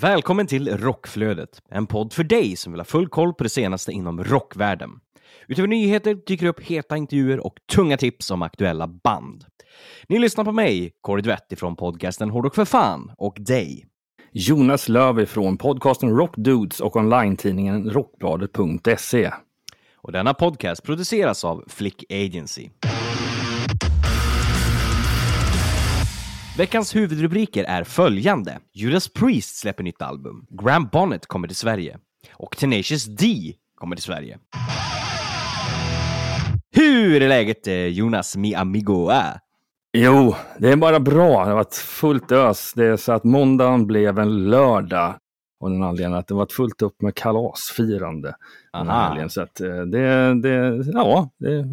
Välkommen till Rockflödet, en podd för dig som vill ha full koll på det senaste inom rockvärlden. Utöver nyheter dyker det upp heta intervjuer och tunga tips om aktuella band. Ni lyssnar på mig, Kåre Dvett från podcasten Hårdrock för fan och dig. Jonas Löv från podcasten Rockdudes och online-tidningen Rockbladet.se. Och denna podcast produceras av Flick Agency. Veckans huvudrubriker är följande. Judas Priest släpper nytt album. Graham Bonnet kommer till Sverige. Och Tenacious D kommer till Sverige. Hur är läget eh, Jonas, mi amigo? Äh? Jo, det är bara bra. Det har varit fullt ös. Det är så att måndagen blev en lördag. Och den anledningen att det var fullt upp med kalasfirande. den. Så att eh, det, det, ja, det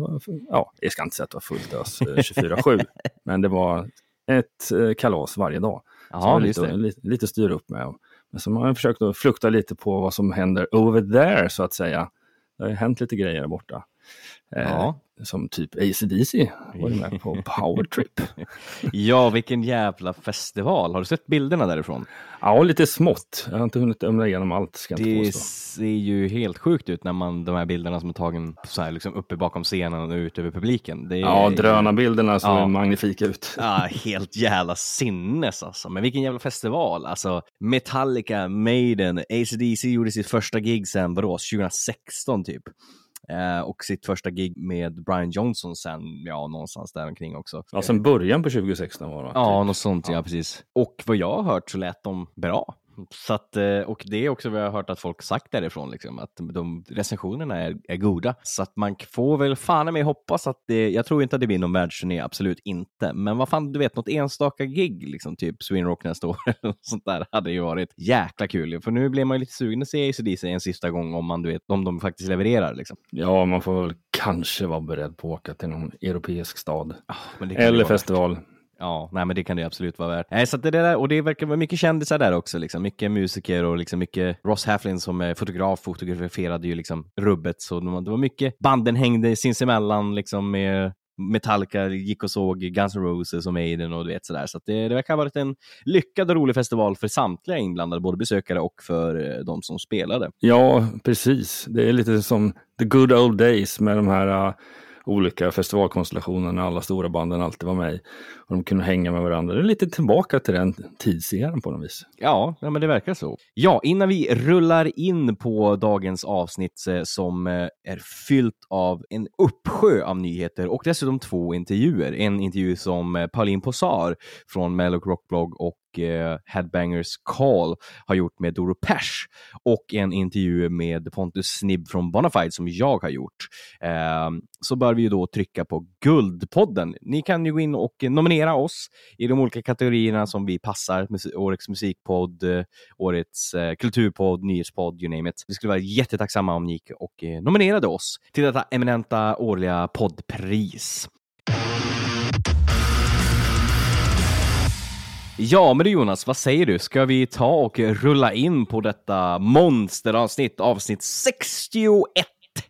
ja, jag ska inte säga att det var fullt ös eh, 24-7. men det var ett eh, kalas varje dag. Just lite, det. lite, lite styr upp med. Men så har jag försökt att flukta lite på vad som händer over there så att säga. Det har ju hänt lite grejer där borta. Eh, Ja. Som typ AC/DC var med på Power Trip. Ja, vilken jävla festival. Har du sett bilderna därifrån? Ja, lite smått. Jag har inte hunnit ömla igenom allt, ska Det ser ju helt sjukt ut när man, de här bilderna som är tagen så här, liksom uppe bakom scenen och ut över publiken. Det är, Ja, drönarbilderna såg Ja. magnifika ut. Ja, helt jävla sinnes alltså. Men vilken jävla festival. Alltså Metallica, Maiden, AC/DC gjorde sitt första gig sen Borås 2016 typ. Eh, och sitt första gig med Brian Johnson sen, ja någonstans där omkring också. Ja, sen början på 2016 var det? Ja, Typ. något sånt, ja. Ja. precis. Och vad jag har hört så lät de bra. Så att, eh, och det är också vad jag har hört att folk sagt därifrån, liksom, att de recensionerna är, är goda. Så att man får väl fan mig hoppas att det, jag tror inte att det blir någon världsturné, absolut inte. Men vad fan, du vet, något enstaka gig, liksom, typ Sweden Rock nästa år, eller något sånt där, hade ju varit jäkla kul. För nu blir man ju lite sugen att se ACDC en sista gång om man, du vet, om de faktiskt levererar. Liksom. ja, man får väl kanske vara beredd på att åka till någon europeisk stad. Ju Eller vara värt. Ja, nej men det kan det absolut vara värt. Nej, så att det där, och det verkar vara mycket kändisar där också, liksom. mycket musiker och liksom mycket Ross Haflin som är fotograf fotograferade ju liksom rubbet, så det var, mycket banden hängde sinsemellan liksom med Metallica gick och såg Guns N' Roses och Maiden och du vet sådär. Så att det, det verkar ha varit en lyckad och rolig festival för samtliga inblandade, både besökare och för eh, de som spelade. Ja, precis. Det är lite som the good old days med de här uh, olika festivalkonstellationerna när alla stora banden alltid var med i. Och de kunde hänga med varandra. Det är lite tillbaka till den tidseran på något vis. Ja, ja, men det verkar så. Ja, innan vi rullar in på dagens avsnitt eh, som eh, är fyllt av en uppsjö av nyheter och dessutom två intervjuer. En intervju som eh, Pauline Posar från Mellow Rockblog och eh, Headbangers Call har gjort med Doro Pesch och en intervju med Pontus Snibb från Bonafide som jag har gjort. Eh, så bör vi ju då trycka på Guldpodden. Ni kan ju gå in och nominera oss i de olika kategorierna som vi passar. Årets musikpodd, eh, årets eh, kulturpodd, nyhetspodd, you name it. Vi skulle vara jättetacksamma om ni gick och eh, nominerade oss till detta eminenta årliga poddpris. Ja, men du Jonas, vad säger du? Ska vi ta och rulla in på detta monsteravsnitt, avsnitt 61?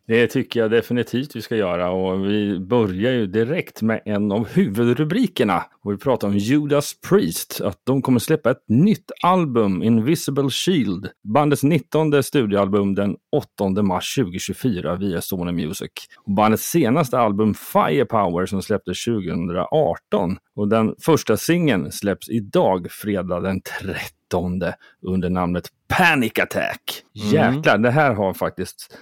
Det tycker jag definitivt vi ska göra och vi börjar ju direkt med en av huvudrubrikerna. Och vi pratar om Judas Priest, att de kommer släppa ett nytt album, Invisible Shield. Bandets 19 studioalbum den 8 mars 2024 via Sony Music. Och bandets senaste album Firepower som släpptes 2018. Och den första singeln släpps idag, fredag den 13 under namnet Panic Attack. Mm. Jäklar, det här har faktiskt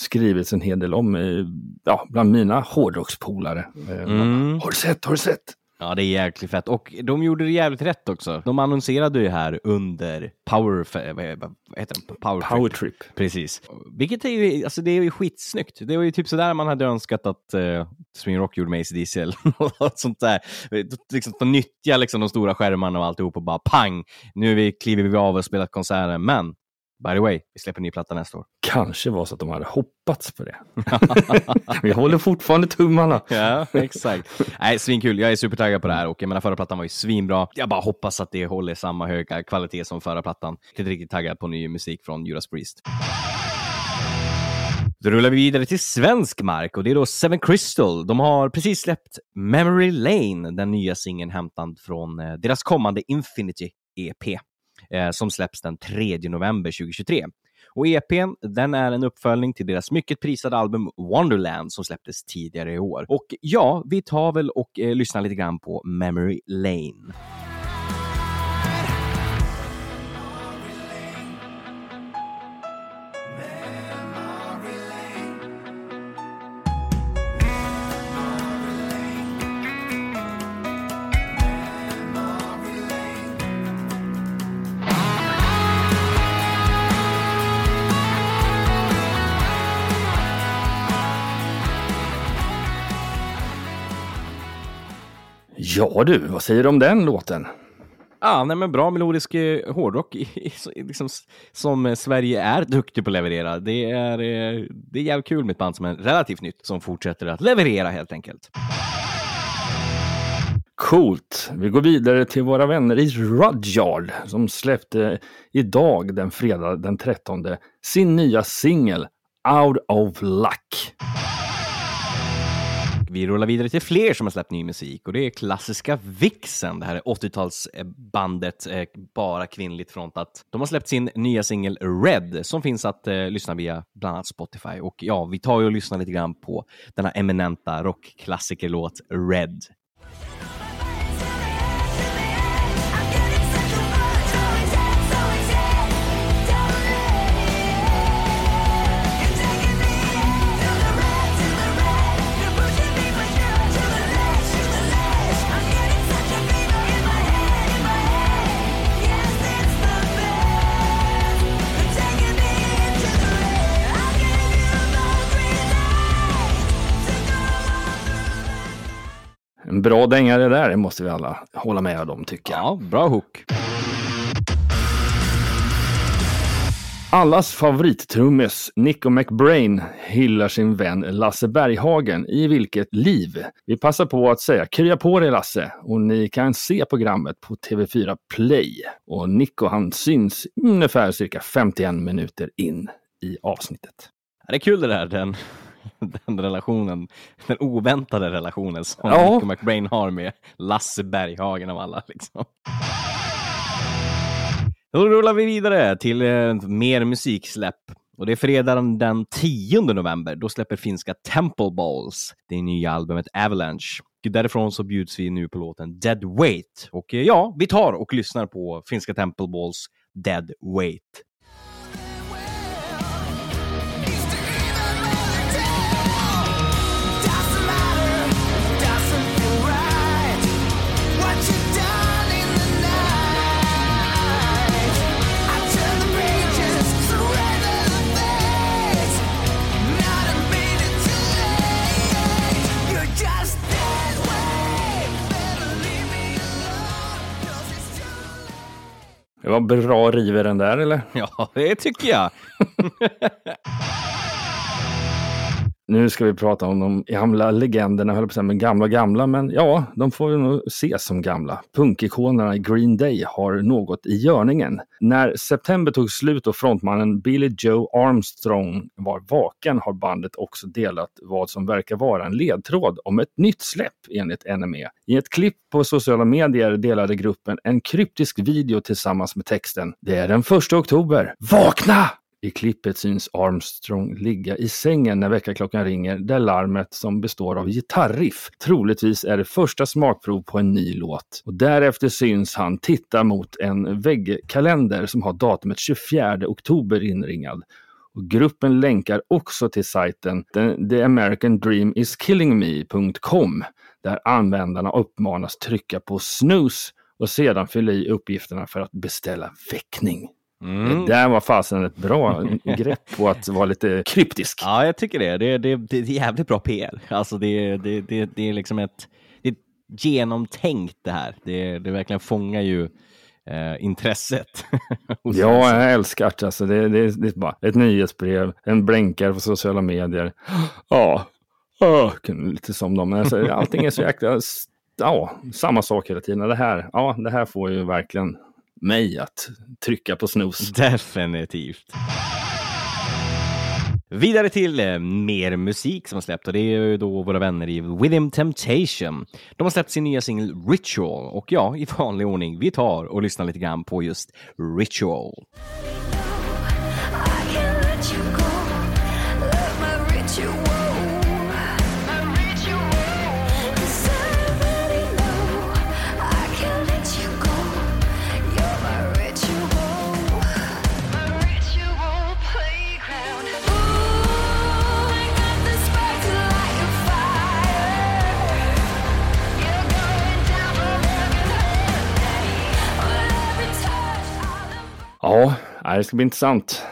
skrivits en hel del om eh, ja, bland mina hårdrockspolare. Eh, Mm. Har du sett? Har du sett? Ja, det är jäkligt fett. Och de gjorde det jävligt rätt också. De annonserade ju här under Power... fe- Vad heter det? Power, Power Trip. Trip. Precis. Vilket är ju, alltså det är ju skitsnyggt. Det var ju typ sådär man hade önskat att uh, Swing Rock gjorde med AC/DC eller något sånt där. Liksom, de nyttjar liksom de stora skärmarna och alltihop och bara pang! Nu vi, kliver vi av och spelar konserten. Men By the way, vi släpper ny platta nästa år. Kanske var så att de hade hoppats på det. Vi håller fortfarande tummarna. Ja, exakt. Nej, svinkul. Jag är supertaggad på det här och jag menar förra plattan var ju svinbra. Jag bara hoppas att det håller samma höga kvalitet som förra plattan. Jag är riktigt taggad på ny musik från Judas Priest. Då rullar vi vidare till svensk mark och det är då Seven Crystal. De har precis släppt Memory Lane, den nya singeln hämtad från eh, deras kommande Infinity EP eh, som släpps den 3 november 2023. Och EPn, den är en uppföljning till deras mycket prisade album Wonderland som släpptes tidigare i år. Och ja, vi tar väl och eh, lyssnar lite grann på Memory Lane. Ja du, vad säger du om den låten? Ja, nej men bra melodisk eh, hårdrock liksom, som eh, Sverige är duktig på att leverera. Det är, eh, det är jävligt kul med ett band som är relativt nytt som fortsätter att leverera helt enkelt. Coolt. Vi går vidare till våra vänner i Rudyard som släppte idag, den fredag den 13, sin nya singel Out of Luck. Vi rullar vidare till fler som har släppt ny musik och det är klassiska Vixen, det här 80-talsbandet, eh, bara kvinnligt frontat. De har släppt sin nya singel Red som finns att eh, lyssna via bland annat Spotify. Och ja, vi tar ju och lyssnar lite grann på denna eminenta rockklassikerlåt Red. En bra dängare där, det måste vi alla hålla med om tycker jag. Ja, bra hook. Allas favorittrummis Nico McBrain hyllar sin vän Lasse Berghagen i Vilket liv. Vi passar på att säga krya på dig Lasse och ni kan se programmet på TV4 Play. Och Nico han syns ungefär cirka 51 minuter in i avsnittet. Det är kul det där, den, den relationen, den oväntade relationen som Ja. Nico McBrain har med Lasse Berghagen av alla. Liksom. Då rullar vi vidare till eh, mer musiksläpp. Och det är fredagen den 10 november. Då släpper finska Temple Balls det nya albumet Avalanche. Därifrån så bjuds vi nu på låten Dead Weight. Och eh, ja, vi tar och lyssnar på finska Temple Balls Dead Weight. Det var bra river den där eller? Ja, det tycker jag. Nu ska vi prata om de gamla legenderna, höll på att säga, men gamla gamla, men ja, de får ju nog ses som gamla. Punkikonerna i Green Day har något i görningen. När september tog slut och frontmannen Billy Joe Armstrong var vaken har bandet också delat vad som verkar vara en ledtråd om ett nytt släpp enligt NME. I ett klipp på sociala medier delade gruppen en kryptisk video tillsammans med texten “Det är den första oktober. Vakna!” I klippet syns Armstrong ligga i sängen när väckarklockan ringer där larmet som består av gitarriff troligtvis är det första smakprov på en ny låt. Och därefter syns han titta mot en väggkalender som har datumet 24 oktober inringad. Och gruppen länkar också till sajten theamericandreamiskillingme.com där användarna uppmanas trycka på snooze och sedan fylla i uppgifterna för att beställa väckning. Mm. Det där var fasen ett bra grepp på att vara lite kryptisk. Ja, jag tycker det. Det, det, det är jävligt bra PR. Alltså det, det, det, det är liksom ett, det är genomtänkt det här. Det, det verkligen fångar ju eh, intresset. Ja, jag älskar det. Alltså, det, det, det är bara ett nyhetsbrev, en blänkare på sociala medier. Ja, ja, lite som dem. Alltså, allting är så jäkla... Ja, samma sak hela tiden. Det här, ja, det här får ju verkligen mig att trycka på snooze. Definitivt. Vidare till eh, mer musik som har släppt och det är ju då våra vänner i Within Temptation. De har släppt sin nya singel Ritual och ja, i vanlig ordning, vi tar och lyssnar lite grann på just Ritual. Ja, det ska bli intressant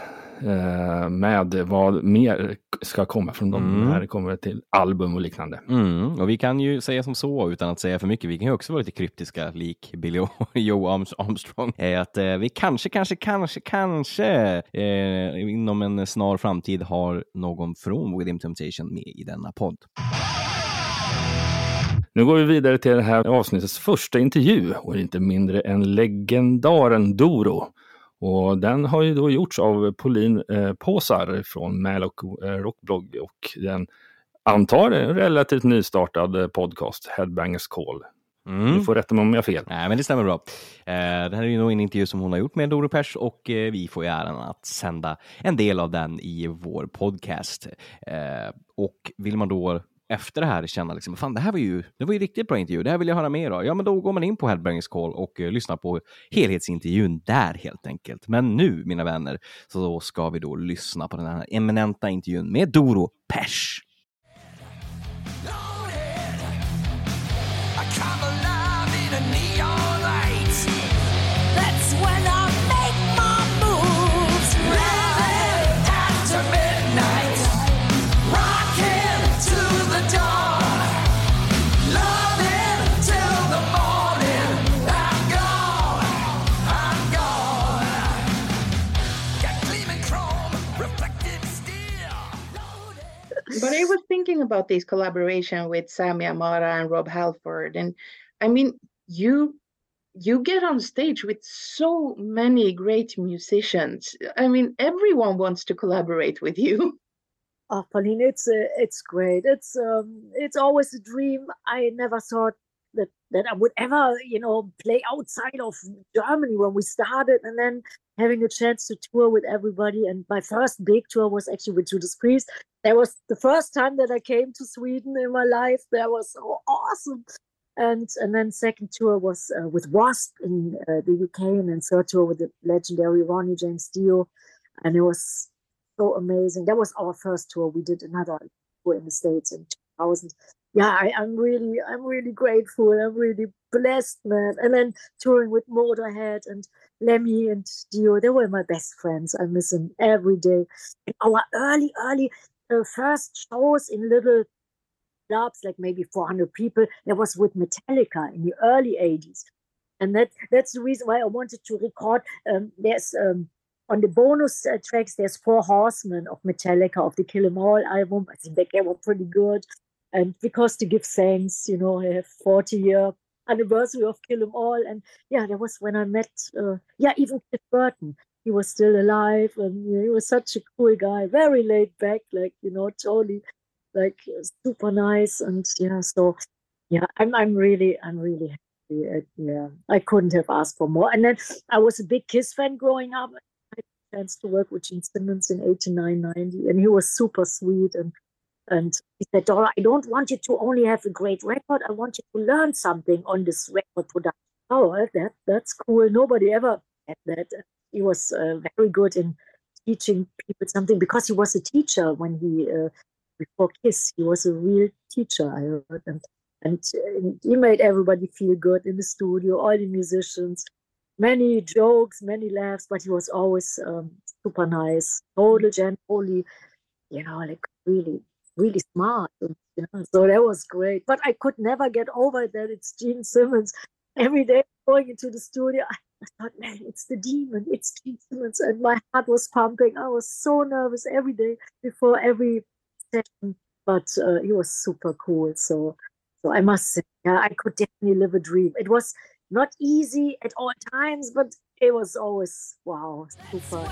eh, med vad mer ska komma från dem Mm. när det kommer till album och liknande. Mm, och vi kan ju säga som så utan att säga för mycket. Vi kan ju också vara lite kryptiska lik Billy och Joe Arms- Armstrong. Är att eh, vi kanske, kanske, kanske, kanske eh, inom en snar framtid har någon från Within Temptation med i denna podd. Nu går vi vidare till det här avsnittets första intervju och inte mindre än legendaren Doro. Och den har ju då gjorts av Pauline eh, Påsar från Mälok eh, Rockblogg och den antar en relativt nystartad eh, podcast, Headbangers Call. Mm. Du får rätta mig om jag har fel. Nej, men det stämmer bra. Eh, det här är ju nog en intervju som hon har gjort med Doro Pers och eh, vi får ju äran att sända en del av den i vår podcast. Eh, och vill man då efter det här känna liksom, fan det här var ju, det var ju riktigt bra intervju, det här vill jag höra mer av. Ja, men då går man in på Headbangers Call och eh, lyssnar på helhetsintervjun där helt enkelt. Men nu, mina vänner, så ska vi då lyssna på den här eminenta intervjun med Doro Pesch. But I was thinking about this collaboration with Sammy Amara and Rob Halford, and I mean, you you get on stage with so many great musicians. I mean, everyone wants to collaborate with you. Oh, Pauline, it's uh, it's great. It's um, it's always a dream. I never thought that that I would ever, you know, play outside of Germany when we started, and then having a chance to tour with everybody. And my first big tour was actually with Judas Priest. That was the first time that I came to Sweden in my life. That was so awesome. And and then second tour was uh, with Wasp in uh, the UK, and then third tour with the legendary Ronnie James Dio, and it was so amazing. That was our first tour. We did another tour in the States in 2000. Yeah, I, I'm really, I'm really grateful. I'm really blessed, man. And then touring with Motorhead and Lemmy and Dio, they were my best friends. I miss them every day. And our early, early uh, first shows in little clubs, like maybe 400 people, that was with Metallica in the early 80s. And that that's the reason why I wanted to record. Um, there's um, on the bonus uh, tracks, there's Four Horsemen of Metallica of the Kill 'Em All album. I think they were pretty good. And because to give thanks, you know, I have 40 year anniversary of Kill 'Em All. And yeah, that was when I met, uh, yeah, even Cliff Burton. He was still alive and he was such a cool guy, very laid back, like, you know, totally like uh, super nice. And yeah, so yeah, I'm, I'm really, I'm really happy. Yeah, I couldn't have asked for more. And then I was a big Kiss fan growing up i chance to work with Gene Simmons in 89, 90, and he was super sweet. And and he said, Dora, I don't want you to only have a great record. I want you to learn something on this record production. Oh, that that's cool. Nobody ever had that. He was uh, very good in teaching people something because he was a teacher when he uh, before Kiss. He was a real teacher. I heard, and and uh, he made everybody feel good in the studio. All the musicians many jokes, many laughs, but he was always um, super nice, total gently, you know, like really, really smart. You know, so that was great. But I could never get over that it's Gene Simmons every day going into the studio. I thought, man, it's the demon, it's Gene Simmons. And my heart was pumping. I was so nervous every day before every session. But uh, he was super cool. So so I must say, yeah, I could definitely live a dream. It was not easy at all times, but it was always wow, super.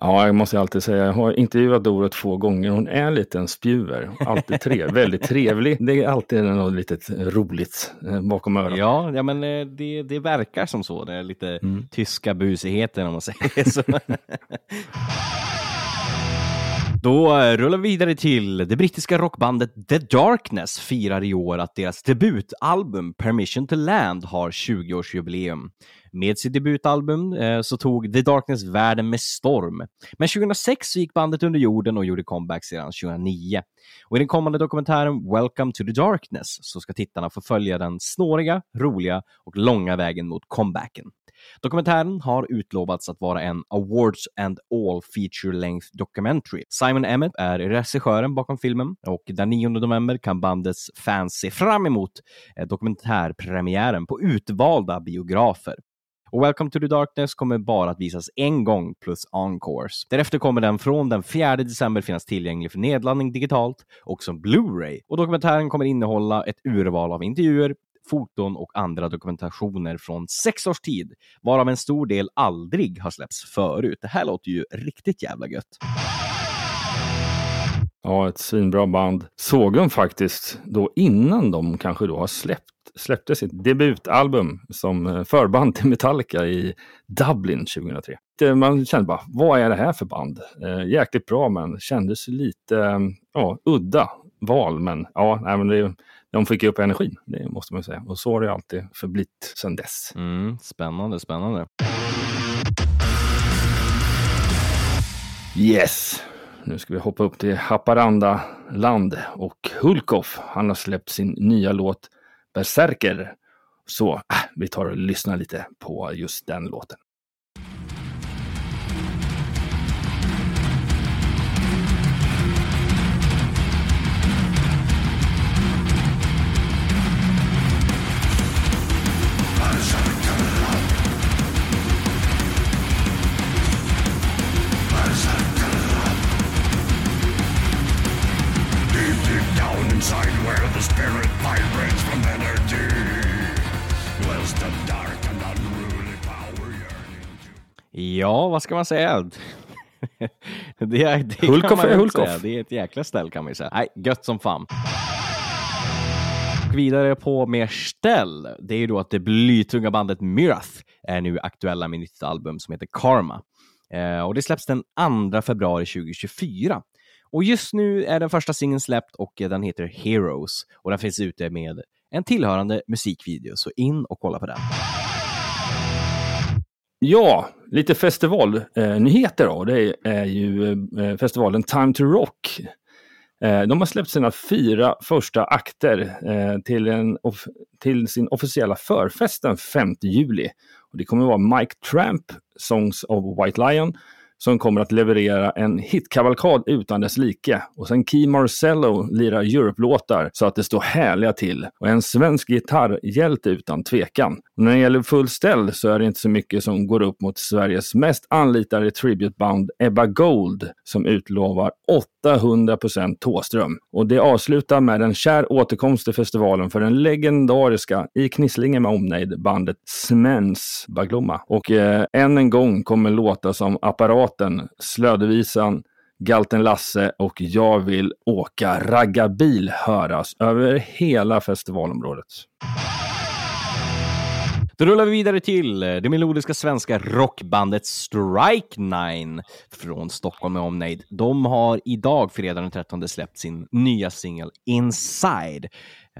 Ja, jag måste alltid säga, jag har intervjuat Doro två gånger. Hon är en liten spjuver. Alltid tre, väldigt trevlig. Det är alltid något litet roligt eh, bakom örat. Ja, ja men eh, det, det verkar som så. Det är lite tyska busigheten om man säger så. Då eh, rullar vi vidare till det brittiska rockbandet The Darkness firar i år att deras debutalbum Permission to Land har 20-årsjubileum. Med sitt debutalbum eh, så tog The Darkness världen med storm. Men 2006 så gick bandet under jorden och gjorde comeback sedan 2009. Och I den kommande dokumentären Welcome to the Darkness så ska tittarna få följa den snåriga, roliga och långa vägen mot comebacken. Dokumentären har utlovats att vara en Awards and All Feature Length Documentary. Simon Emmett är regissören bakom filmen och den 9 november kan bandets fans se fram emot eh, dokumentärpremiären på utvalda biografer. Och Welcome to the Darkness kommer bara att visas en gång plus encores. Därefter kommer den från den 4 december finnas tillgänglig för nedladdning digitalt och som Blu-ray. Och dokumentären kommer innehålla ett urval av intervjuer, foton och andra dokumentationer från sex års tid, varav en stor del aldrig har släppts förut. Det här låter ju riktigt jävla gött. Ja, ett svinbra band. Såg dem faktiskt då innan de kanske då har släppt släppte sitt debutalbum som eh, förband till Metallica i Dublin 2003. Det- Man kände bara, vad är det här för band? Eh, jäkligt bra men kändes lite ja, udda val. Men ja, nej, men det, de fick ju upp energin, det måste man säga. Och så har det alltid förblivit sedan dess. Mm, spännande, spännande. Yes! Nu ska vi hoppa upp till Haparanda land och Hulkoff, han har släppt sin nya låt Berserker. Så äh, vi tar och lyssnar lite på just den låten. Ja, vad ska man säga? det är, det kan Hulkoff man Hulkoff. säga. Det är ett jäkla ställ kan man ju säga. Nej, gött som fan. Och vidare på mer ställ. Det är ju då att det blytunga bandet Mirath är nu aktuella med nytt album som heter Karma. Eh, och det släpps den 2 februari 2024. Och just nu är den första singeln släppt och den heter Heroes. Och den finns ute med en tillhörande musikvideo, så in och kolla på den. Ja, lite festivalnyheter eh, då. Det är ju eh, festivalen Time to Rock. Eh, de har släppt sina fyra första akter till, en till sin officiella förfest den 5 juli. Och det kommer att vara Mike Tramp, Songs of White Lion, som kommer att leverera en hitkavalkad utan dess like. Och sen Key Marcello lirar Europe-låtar så att det står härliga till. Och en svensk gitarrhjälte utan tvekan. Och när det gäller full ställ så är det inte så mycket som går upp mot Sveriges mest anlitade tributeband Ebba Gold som utlovar 800% Tåström. Och det avslutar med en kär återkomst till festivalen för den legendariska i Knislinge med omnejd bandet Smens Baglomma. Och eh, än en gång kommer låtar som Apparaten, Slödevisan, Galten Lasse och Jag vill åka raggarbil höras över hela festivalområdet. Då rullar vi vidare till eh, det melodiska svenska rockbandet Strike Nine från Stockholm med omnejd. De har idag, fredag den 13, släppt sin nya singel Inside.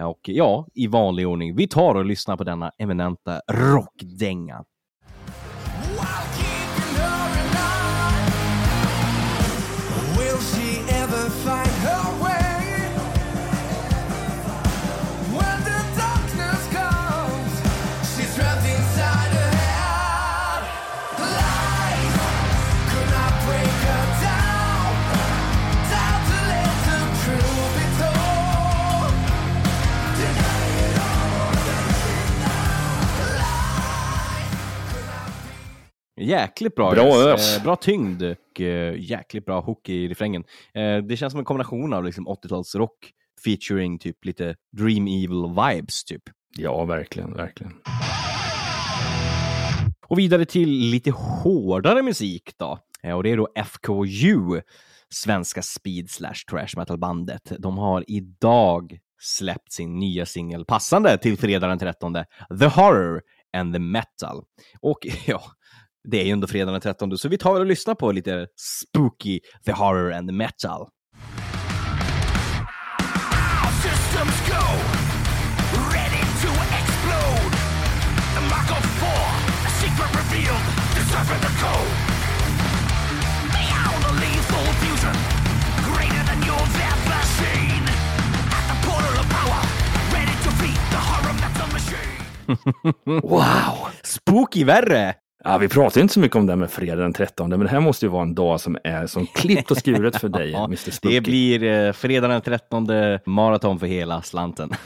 Och ja, i vanlig ordning, vi tar och lyssnar på denna eminenta rockdänga. Will Jäkligt bra. Bra ös. Eh, bra tyngd och eh, jäkligt bra hook i refrängen. Eh, det känns som en kombination av liksom 80-talsrock featuring typ lite Dream Evil vibes typ. Ja, verkligen, verkligen. Och vidare till lite hårdare musik då. Och det är då FKU, svenska speed slash trash metal bandet. De har idag släppt sin nya singel passande till fredag den 13. The Horror and the Metal. Och ja, det är ju ändå fredag den 13 så vi tar och lyssnar på lite spooky The Horror and the Metal. systems go, ready to explode. The Mark of Four, a secret revealed, decipher the code. Beyond a lethal fusion, greater than you've ever seen. At the portal of power, ready to beat the horror metal machine. Wow! Spooky värre! Ja, vi pratar inte så mycket om det här med fredag den 13, men det här måste ju vara en dag som är som klippt och skuret för dig, Mr Spooky. Det blir eh, fredag den 13 maraton för hela slanten.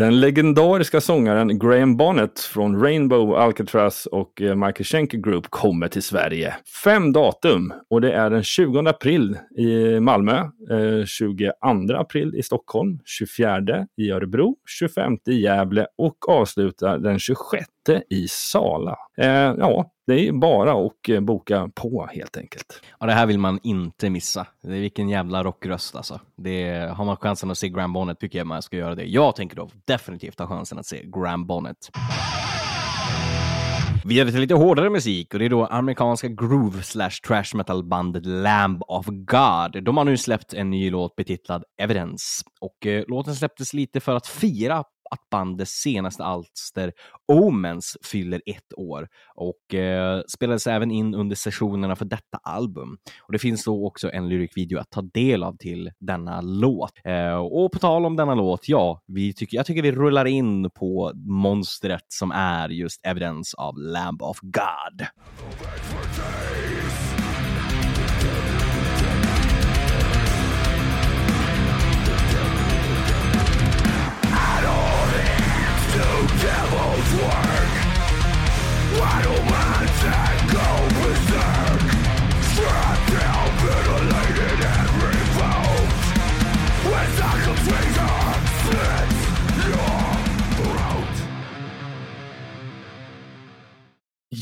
Den legendariska sångaren Graham Bonnet från Rainbow, Alcatraz och eh, Michael Schenker Group kommer till Sverige. Fem datum och det är den 20 april i Malmö, eh, 22 april i Stockholm, 24 i Örebro, 25 i Gävle och avslutar den 26 i Sala. Eh, ja, det är bara att eh, boka på helt enkelt. Ja, det här vill man inte missa. Det är vilken jävla rockröst alltså. Det är, har man chansen att se Graham Bonnet tycker jag man ska göra det. Jag tänker då definitivt ha chansen att se Graham Bonnet. Vidare till lite hårdare musik och det är då amerikanska groove slash trash metal bandet Lamb of God. De har nu släppt en ny låt betitlad Evidence och eh, låten släpptes lite för att fira att bandets senaste alster Omens fyller ett år och eh, spelades även in under sessionerna för detta album. Och Det finns då också en lyrikvideo att ta del av till denna låt. Eh, och på tal om denna låt, ja, vi tycker, jag tycker vi rullar in på monstret som är just Evidence av Lamb of God.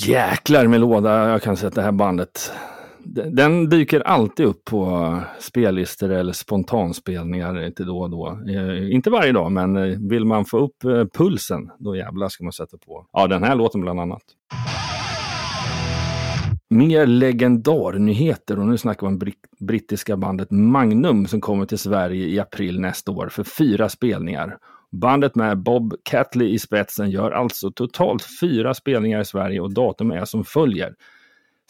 Jäklar med låda jag kan säga att det här bandet. Den dyker alltid upp på spellistor eller spontanspelningar lite då och då. Eh, inte varje dag, men eh, vill man få upp eh, pulsen, då jävlar ska man sätta på. Ja, den här låten bland annat. Mer legendarnyheter och nu snackar vi om britt- brittiska bandet Magnum som kommer till Sverige i april nästa år för fyra spelningar. Bandet med Bob Catley i spetsen gör alltså totalt fyra spelningar i Sverige och datum är som följer.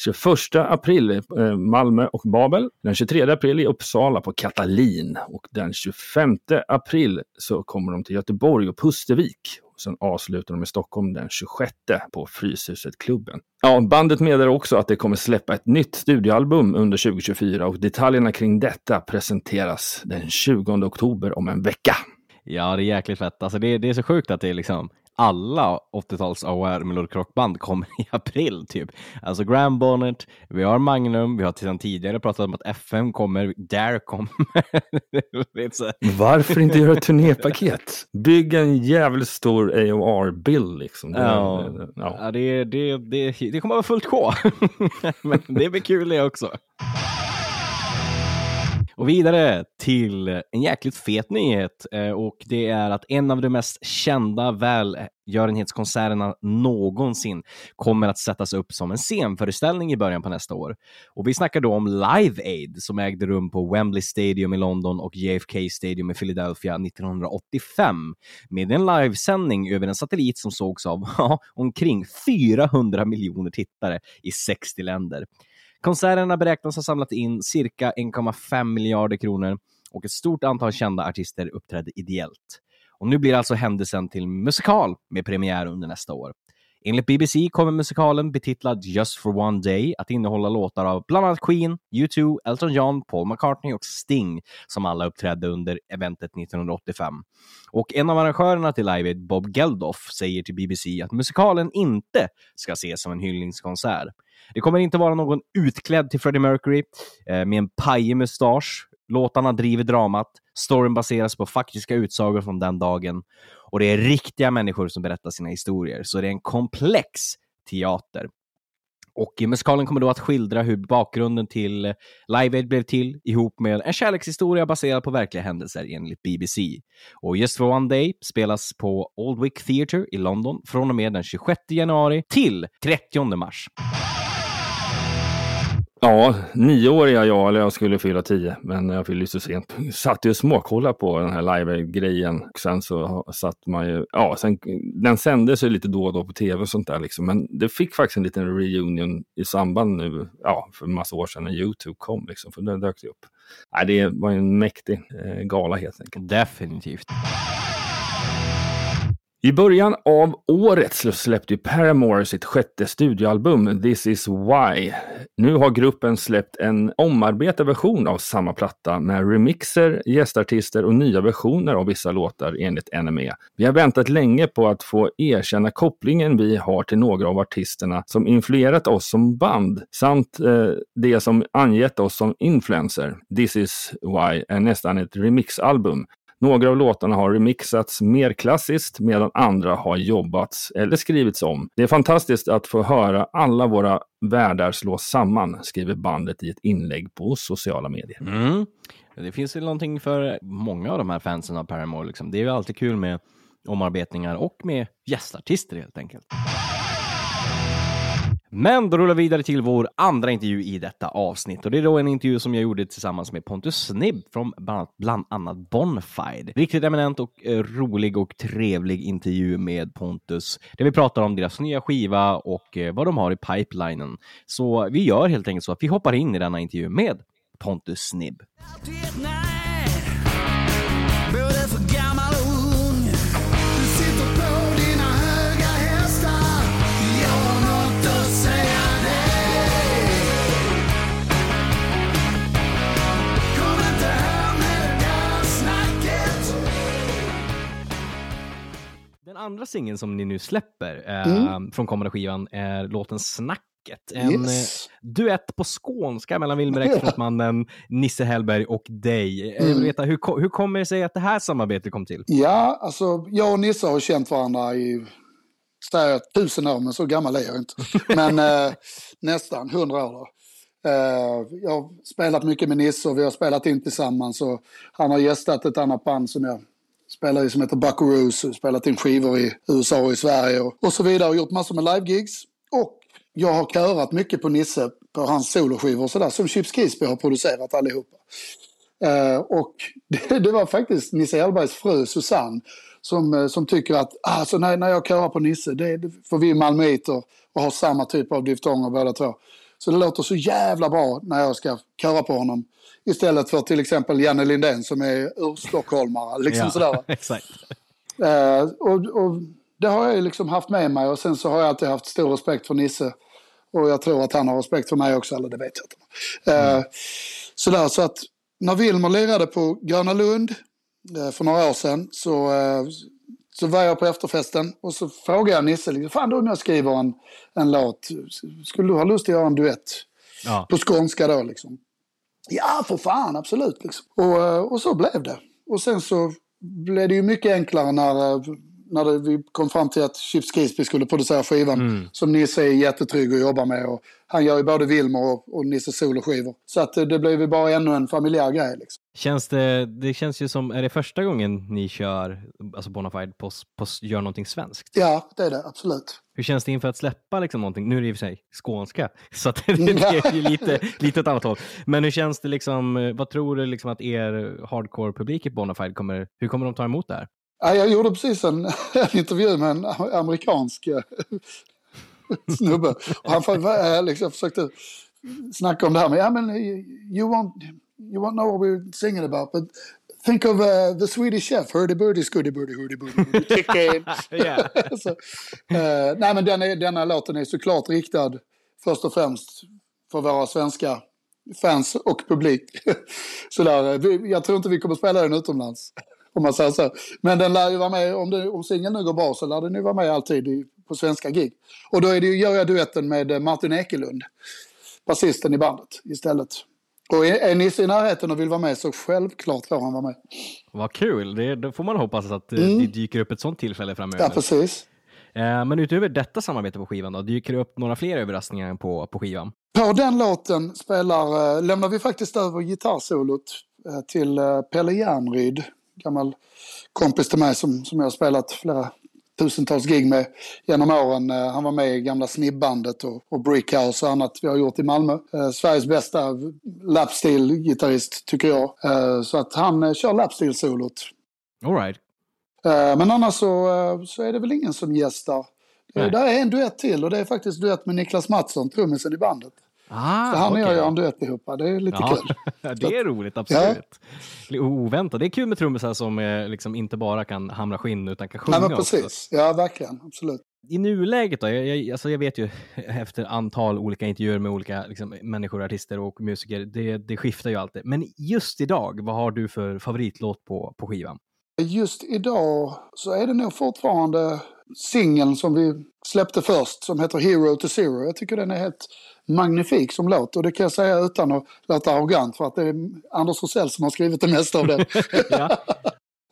21 april i Malmö och Babel, den 23 april i Uppsala på Katalin och den 25 april så kommer de till Göteborg och Pustervik. Och sen avslutar de i Stockholm den 26 på Fryshuset-klubben. Ja, bandet meddelar också att det kommer släppa ett nytt studioalbum under 2024 och detaljerna kring detta presenteras den 20 oktober om en vecka. Ja, det är jäkligt fett. Alltså det, det är så sjukt att det är liksom alla 80-tals AOR Melodic Rock-band kommer i april typ. Alltså Graham Bonnet, vi har Magnum, vi har sedan tidigare pratat om att FM kommer, Dare kommer. Varför inte göra ett turnépaket? Bygg en jävligt stor AOR-bild liksom. Det- Ja, ja. ja det, det, det, det kommer att vara fullt sjå. Men det blir kul det också. Och vidare till en jäkligt fet nyhet eh, och det är att en av de mest kända välgörenhetskonserterna någonsin kommer att sättas upp som en scenföreställning i början på nästa år. Och vi snackar då om Live Aid som ägde rum på Wembley Stadium i London och JFK Stadium i Philadelphia 1985 med en livesändning över en satellit som sågs av omkring 400 miljoner tittare i 60 länder. Konserterna beräknas ha samlat in cirka 1,5 miljarder kronor och ett stort antal kända artister uppträdde ideellt. Och nu blir alltså händelsen till musikal med premiär under nästa år. Enligt BBC kommer musikalen betitlad Just for one day att innehålla låtar av bland annat Queen, U2, Elton John, Paul McCartney och Sting som alla uppträdde under eventet 1985. Och en av arrangörerna till Live Aid, Bob Geldof, säger till BBC att musikalen inte ska ses som en hyllningskonsert. Det kommer inte vara någon utklädd till Freddie Mercury eh, med en pajig mustasch. Låtarna driver dramat. Storyn baseras på faktiska utsagor från den dagen. Och det är riktiga människor som berättar sina historier, så det är en komplex teater. Och musikalen kommer då att skildra hur bakgrunden till Live Aid blev till ihop med en kärlekshistoria baserad på verkliga händelser enligt BBC. Och Just for One Day spelas på Old Wick Theatre i London från och med den 26 januari till 30 mars. Ja, nio år är jag, eller jag skulle fylla tio, men jag fyllde så sent. Satt ju och småkollade på den här live-grejen. Sen så satt man ju, ja, sen, den sändes ju lite då och då på tv och sånt där liksom, men det fick faktiskt en liten reunion i samband nu, ja, för en massa år sedan när YouTube kom liksom, för den dök det upp. Nej, det var ju en mäktig eh, gala helt enkelt. Definitivt. I början av året så släppte ju Paramore sitt sjätte studioalbum This is why. Nu har gruppen släppt en omarbetad version av samma platta med remixer, gästartister och nya versioner av vissa låtar enligt NME. Vi har väntat länge på att få erkänna kopplingen vi har till några av artisterna som influerat oss som band samt eh, det som angett oss som influencer. This is why är nästan ett remixalbum några av låtarna har remixats mer klassiskt medan andra har jobbats eller skrivits om. Det är fantastiskt att få höra alla våra världar slås samman, skriver bandet i ett inlägg på sociala medier. Mm. Det finns ju någonting för många av de här fansen av Paramore. Liksom. Det är ju alltid kul med omarbetningar och med gästartister helt enkelt. Men då rullar vi vidare till vår andra intervju i detta avsnitt och det är då en intervju som jag gjorde tillsammans med Pontus Snibb från bland annat, bland annat Bonfide. Riktigt eminent och eh, rolig och trevlig intervju med Pontus där vi pratar om deras nya skiva och eh, vad de har i pipelinen. Så vi gör helt enkelt så att vi hoppar in i denna intervju med Pontus Snibb. Andra singeln som ni nu släpper eh, från kommande skivan är låten Snacket. En Yes. eh, duett på skånska mellan Wilmer X-frontmannen Nisse Hellberg och dig. Jag vill Mm. veta, hur, hur kommer det sig att det här samarbetet kom till? Ja, alltså jag och Nisse har känt varandra i säger tusen år, men så gammal är jag inte. Men eh, nästan hundra år. Då. Eh, jag har spelat mycket med Nisse och vi har spelat in tillsammans. Och han har gästat ett annat band som jag spelar i som heter Buckaroos och spelat in skivor i USA och i Sverige och, och så vidare och gjort massor med live-gigs. Och jag har körat mycket på Nisse på hans soloskivor och sådär som Chips Kisby har producerat allihopa. Uh, och det, det var faktiskt Nisse Hellbergs fru Susanne som, eh, som tycker att alltså, när, när jag körar på Nisse, det, det, för vi är malmöiter och har samma typ av diftonger båda två. Så det låter så jävla bra när jag ska köra på honom. Istället för till exempel Janne Lindén som är urstockholmare. Liksom Ja, sådär. Exakt. Eh, och, och det har jag liksom haft med mig och sen så har jag alltid haft stor respekt för Nisse. Och jag tror att han har respekt för mig också, eller det vet jag inte. Eh, sådär, så att när Wilmer lirade på Gröna Lund eh, för några år sedan så, eh, så var jag på efterfesten och så frågade jag Nisse, liksom, fan då om jag skriver en, en låt, skulle du ha lust att göra en duett? Ja. På skånska då liksom. Ja, för fan, absolut. Liksom. Och, eh, och så blev det. Och sen så blev det ju mycket enklare när, eh, när vi kom fram till att Chips Crispy skulle producera skivan. Mm. Som Nisse är jättetrygg att jobba med. Och han gör ju både Wilmer och, och Nisse soloskivor. Så att eh, det blev ju bara ännu en familjär grej. Liksom. Känns det, det känns ju som, är det första gången ni kör, alltså Bonafide, på, på, gör någonting svenskt? Ja, det är det absolut. Hur känns det inför att släppa liksom någonting? Nu är det i och för sig skånska, så det, är ju lite, lite åt annat håll. Men hur känns det liksom, eh, vad tror du liksom att er hardcore-publik i Bonafide kommer, hur kommer de ta emot det här? Ja, jag gjorde precis en, en intervju med en amerikansk eh, snubbe. Och han för- eh, liksom försökte snacka om det här med, ja men you won't, you won't know what we're singing about, but think of uh, the Swedish chef, hurdy burdy, scuddy burdy, hurdy burdy, hurdy, chicken. Yeah. Så, eh, nej men den är, denna låten är såklart riktad först och främst för våra svenska fans och publik. Så där, vi, jag tror inte vi kommer spela den utomlands. Om man säger så. Men den lär ju vara med, om, det, om singeln nu går bra så lär den ju vara med alltid i, på svenska gig. Och då är det, ju- gör jag duetten med eh, Martin Ekelund, basisten i bandet istället. Och är, är Nisse i närheten och vill vara med så självklart får han vara med. Vad kul, det, då får man hoppas att eh, Mm. det dyker upp ett sånt tillfälle framöver. Ja, precis. Eh, Men utöver detta samarbete på skivan då, dyker det upp några fler överraskningar på, på skivan? På den låten spelar, lämnar vi faktiskt över gitarrsolot till Pelle Järnryd, gammal kompis till mig som, som jag har spelat flera tusentals gig med genom åren. Eh, Han var med i gamla Snibbandet och, och Brickhouse och annat vi har gjort i Malmö. Eh, Sveriges bästa lapstil-gitarrist tycker jag. Eh, Så att han eh, kör lapstil-solot. All right. Eh, Men annars så, eh, så är det väl ingen som gästar. Där är en duett till och det är faktiskt duett med Niklas Mattsson, trummisen i bandet. Ah, Så han och jag gör en duett ihop. Det är lite Ja, kul. det är roligt, absolut. Ja. Oväntat. Det är kul med trummisar som eh, liksom inte bara kan hamra skinn utan kan sjunga Nej, men också. precis. Ja, verkligen. Absolut. I nuläget då, jag, jag, alltså jag vet ju efter antal olika intervjuer med olika liksom, människor, artister och musiker, det, det skiftar ju alltid. Men just idag, vad har du för favoritlåt på, på skivan? Just idag så är det nog fortfarande singeln som vi släppte först som heter Hero to Zero. Jag tycker den är helt magnifik som låt och det kan jag säga utan att låta arrogant för att det är Anders Rosell som har skrivit det mesta av den.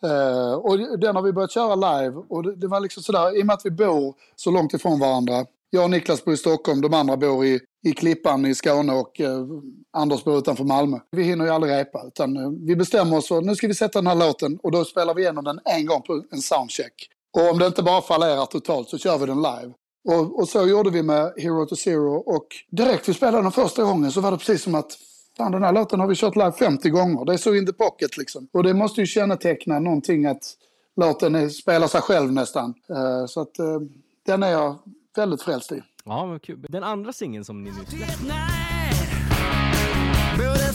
Eh, och den har vi börjat köra live och det, det var liksom sådär, i och med att vi bor så långt ifrån varandra. Jag och Niklas bor i Stockholm, de andra bor i, i Klippan i Skåne och eh, Anders bor utanför Malmö. Vi hinner ju aldrig repa utan eh, vi bestämmer oss för nu ska vi sätta den här låten och då spelar vi igenom den en gång på en soundcheck. Och om det inte bara fallerar totalt så kör vi den live. Och, och så gjorde vi med Hero to Zero och direkt vi spelade den första gången så var det precis som att Fan, den här låten har vi kört live 50 gånger. Det är så in the pocket liksom. Och det måste ju känneteckna någonting att låten spelar sig själv nästan. Eh, så att eh, den är jag väldigt frälst i. Ja, men kul. Den andra singeln som ni nu släppte. Det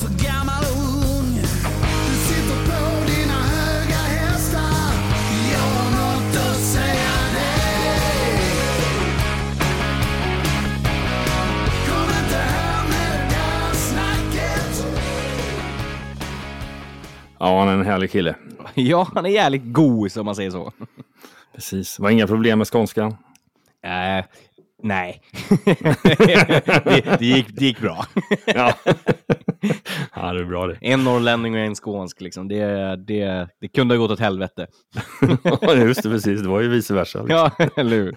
Ja, han är en härlig kille. Ja, han är jävligt god som man säger så. Precis. Var inga problem med skånskan? Äh, nej. det, det, gick, det gick bra. ja. ja, det är bra det. En norrlänning och en skånsk, liksom. det, det, det kunde ha gått åt helvete. Ja, Just det, precis. Det var ju vice versa. liksom. Ja, eller hur?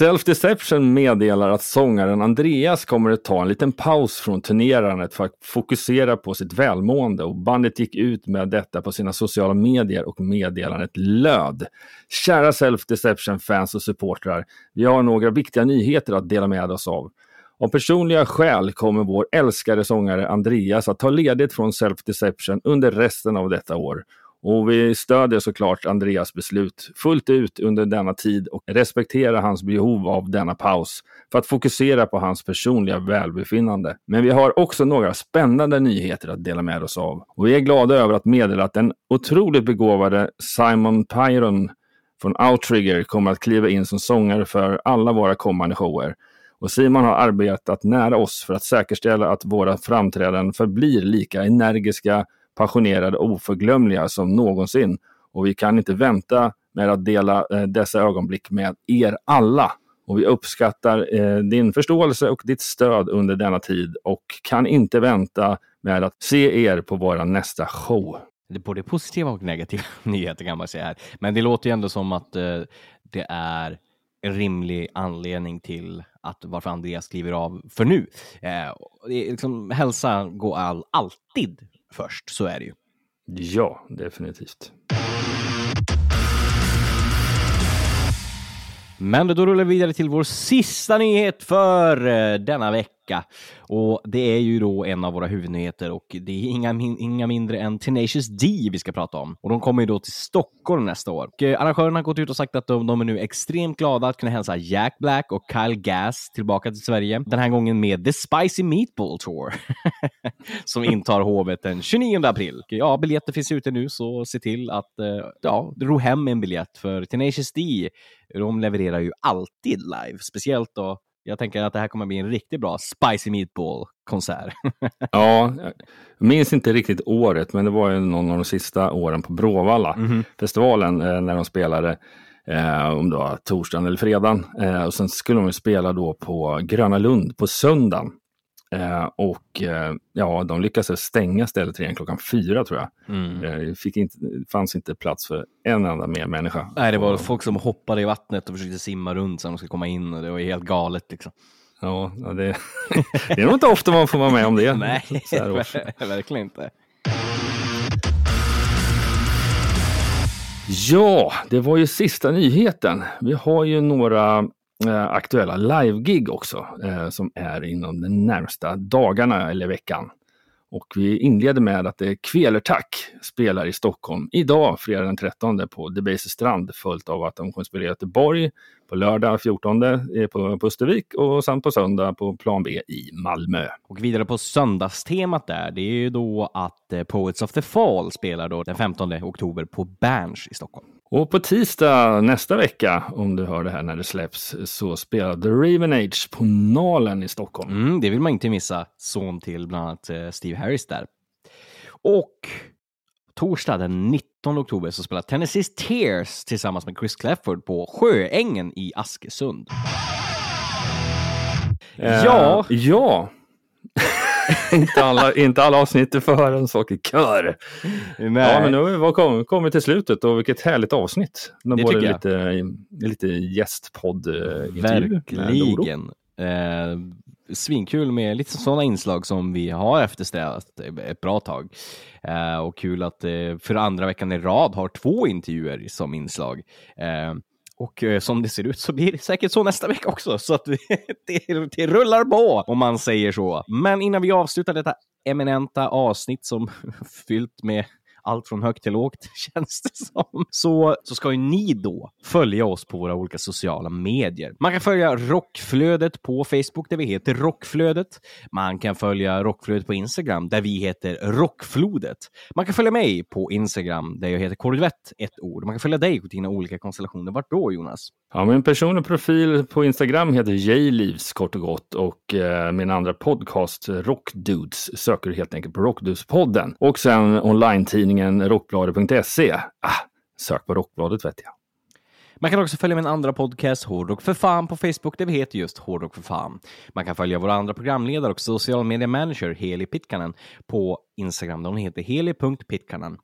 Self-Deception meddelar att sångaren Andreas kommer att ta en liten paus från turnerandet för att fokusera på sitt välmående och bandet gick ut med detta på sina sociala medier och meddelandet löd. Kära Self-Deception-fans och supportrar, vi har några viktiga nyheter att dela med oss av. Av personliga skäl kommer vår älskade sångare Andreas att ta ledigt från Self-Deception under resten av detta år. Och vi stödjer såklart Andreas beslut fullt ut under denna tid och respekterar hans behov av denna paus för att fokusera på hans personliga välbefinnande. Men vi har också några spännande nyheter att dela med oss av. Och vi är glada över att meddela att den otroligt begåvade Simon Pyron från Outrigger kommer att kliva in som sångare för alla våra kommande shower. Och Simon har arbetat nära oss för att säkerställa att våra framträdanden förblir lika energiska, passionerade och oförglömliga som någonsin. Och vi kan inte vänta med att dela eh, dessa ögonblick med er alla. Och vi uppskattar eh, din förståelse och ditt stöd under denna tid och kan inte vänta med att se er på vår nästa show. det är både positiva och negativa nyheter kan man säga här. Men det låter ju ändå som att eh, det är en rimlig anledning till att varför Andreas kliver av för nu. Eh, liksom, hälsa går all, alltid först, så är det ju. Ja, definitivt. Men då rullar vi vidare till vår sista nyhet för eh, denna vecka. Och det är ju då en av våra huvudnyheter och det är inga, min- inga mindre än Tenacious D vi ska prata om. Och de kommer ju då till Stockholm nästa år. Och, eh, arrangörerna har gått ut och sagt att de, de är nu extremt glada att kunna hälsa Jack Black och Kyle Gass tillbaka till Sverige. Den här gången med The Spicy Meatball Tour som intar hovet den 29 april. Och, Ja, biljetter finns ute nu så se till att eh, ja, ro hem en biljett för Tenacious D de levererar ju alltid live, speciellt då jag tänker att det här kommer bli en riktigt bra Spicy Meatball-konsert. Ja, jag minns inte riktigt året, men det var ju någon av de sista åren på Bråvalla Mhm. festivalen eh, när de spelade. Eh, om det var torsdagen eller fredagen. Eh, och sen skulle de ju spela då på Gröna Lund på söndagen. Eh, och eh, ja, de lyckades stänga stället redan klockan fyra tror jag. Mm. Eh, det fick inte, fanns inte plats för en enda mer människa. Nej, det var Och- folk som hoppade i vattnet och försökte simma runt så de skulle komma in och det var helt galet liksom. Ja, det, det är nog inte ofta man får vara med om det. Nej, verkligen inte. Ja, det var ju sista nyheten. Vi har ju några Eh, aktuella live-gig också eh, som är inom de närmsta dagarna eller veckan. Och vi inleder med att det är Kvelertack spelar i Stockholm idag, fredag den 13 på Debaser strand, följt av att de kommer spela i Göteborg på lördag 14 eh, på Pustervik och sen på söndag på Plan B i Malmö. Och vidare på söndagstemat där, det är ju då att eh, Poets of the Fall spelar då den 15 oktober på Berns i Stockholm. Och på tisdag nästa vecka, om du hör det här när det släpps, så spelar The Raven Age på Nalen i Stockholm. Mm, det vill man inte missa. Son till bland annat eh, Steve Harris där. Och torsdag den 19 oktober så spelar Tennessees Tears tillsammans med Chris Clefford på Sjöängen i Askesund. Eh, Ja. Ja. inte, alla, inte alla avsnitt får höra en sak i kör. Nej. Ja, men nu har vi var- kommit, till slutet och vilket härligt avsnitt. Det både tycker lite, lite gästpodd. Verkligen. Eh, svinkul med lite sådana inslag som vi har eftersträvat ett bra tag. Eh, och kul att eh, för andra veckan i rad har två intervjuer som inslag. Eh, och eh, som det ser ut så blir det säkert så nästa vecka också, så att det, det rullar på om man säger så. Men innan vi avslutar detta eminenta avsnitt som fyllt med allt från högt till lågt, känns det som. Så, så ska ju ni då följa oss på våra olika sociala medier. Man kan följa Rockflödet på Facebook där vi heter Rockflödet. Man kan följa Rockflödet på Instagram där vi heter Rockflodet. Man kan följa mig på Instagram där jag heter Korvett, ett ord. Man kan följa dig på dina olika konstellationer. Vart då Jonas? Ja, min personliga profil på Instagram heter Jlivs kort och gott och eh, min andra podcast Rockdudes söker du helt enkelt på Rockdudespodden. Och sen online-tidningen rockbladet.se. Ah, sök på Rockbladet vet jag. Man kan också följa min andra podcast Hårdrock för fan på Facebook där vi heter just Hårdrock för fan. Man kan följa våra andra programledare och social media manager Heli Pitkanen på Instagram. där Hon heter heli.pitkanen.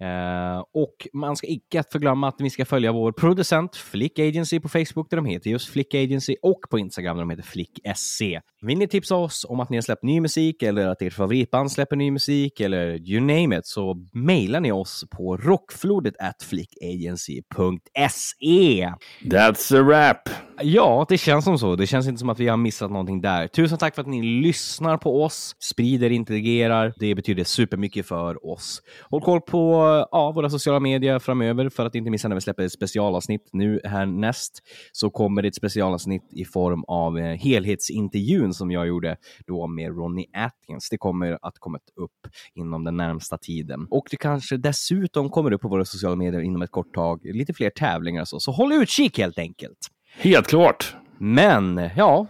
Eh, och man ska icke att förglömma att vi ska följa vår producent Flick Agency på Facebook där de heter just Flick Agency och på Instagram där de heter Flick SC. Vill ni tipsa oss om att ni har släppt ny musik eller att ert favoritband släpper ny musik eller you name it så mejlar ni oss på rockflodet at flickagency.se. That's a wrap! Ja, det känns som så. Det känns inte som att vi har missat någonting där. Tusen tack för att ni lyssnar på oss, sprider, interagerar. Det betyder supermycket för oss. Håll koll på ja, våra sociala medier framöver för att inte missa när vi släpper ett specialavsnitt. Nu härnäst så kommer det ett specialavsnitt i form av eh, helhetsintervjun som jag gjorde då med Ronnie Atkins. Det kommer att komma upp inom den närmsta tiden. Och det kanske dessutom kommer upp på våra sociala medier inom ett kort tag. Lite fler tävlingar och så. Så håll utkik helt enkelt. Helt klart! Men, ja,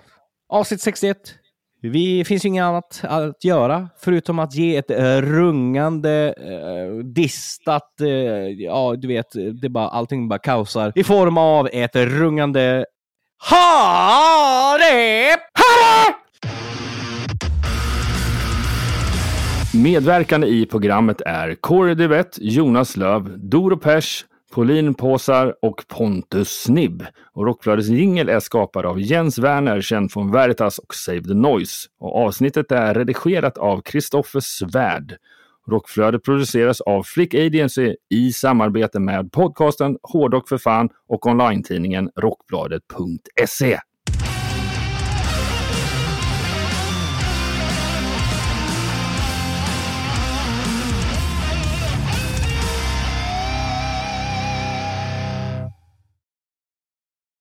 avsnitt 61. Vi finns ju inget annat att göra förutom att ge ett eh, rungande, eh, distat, eh, ja du vet, det bara, allting bara kaosar i form av ett rungande Ha det! Ha det! Medverkande i programmet är Kåre Devet, Jonas Löv, Doro Pesch, Pauline Påsar och Pontus Snibb. Och Rockbladets jingel är skapad av Jens Werner, känd från Veritas och Save the Noise. Och avsnittet är redigerat av Kristoffer Svärd. Rockflödet produceras av Flick Agency i samarbete med podcasten Hårdrock för fan och online-tidningen Rockbladet.se.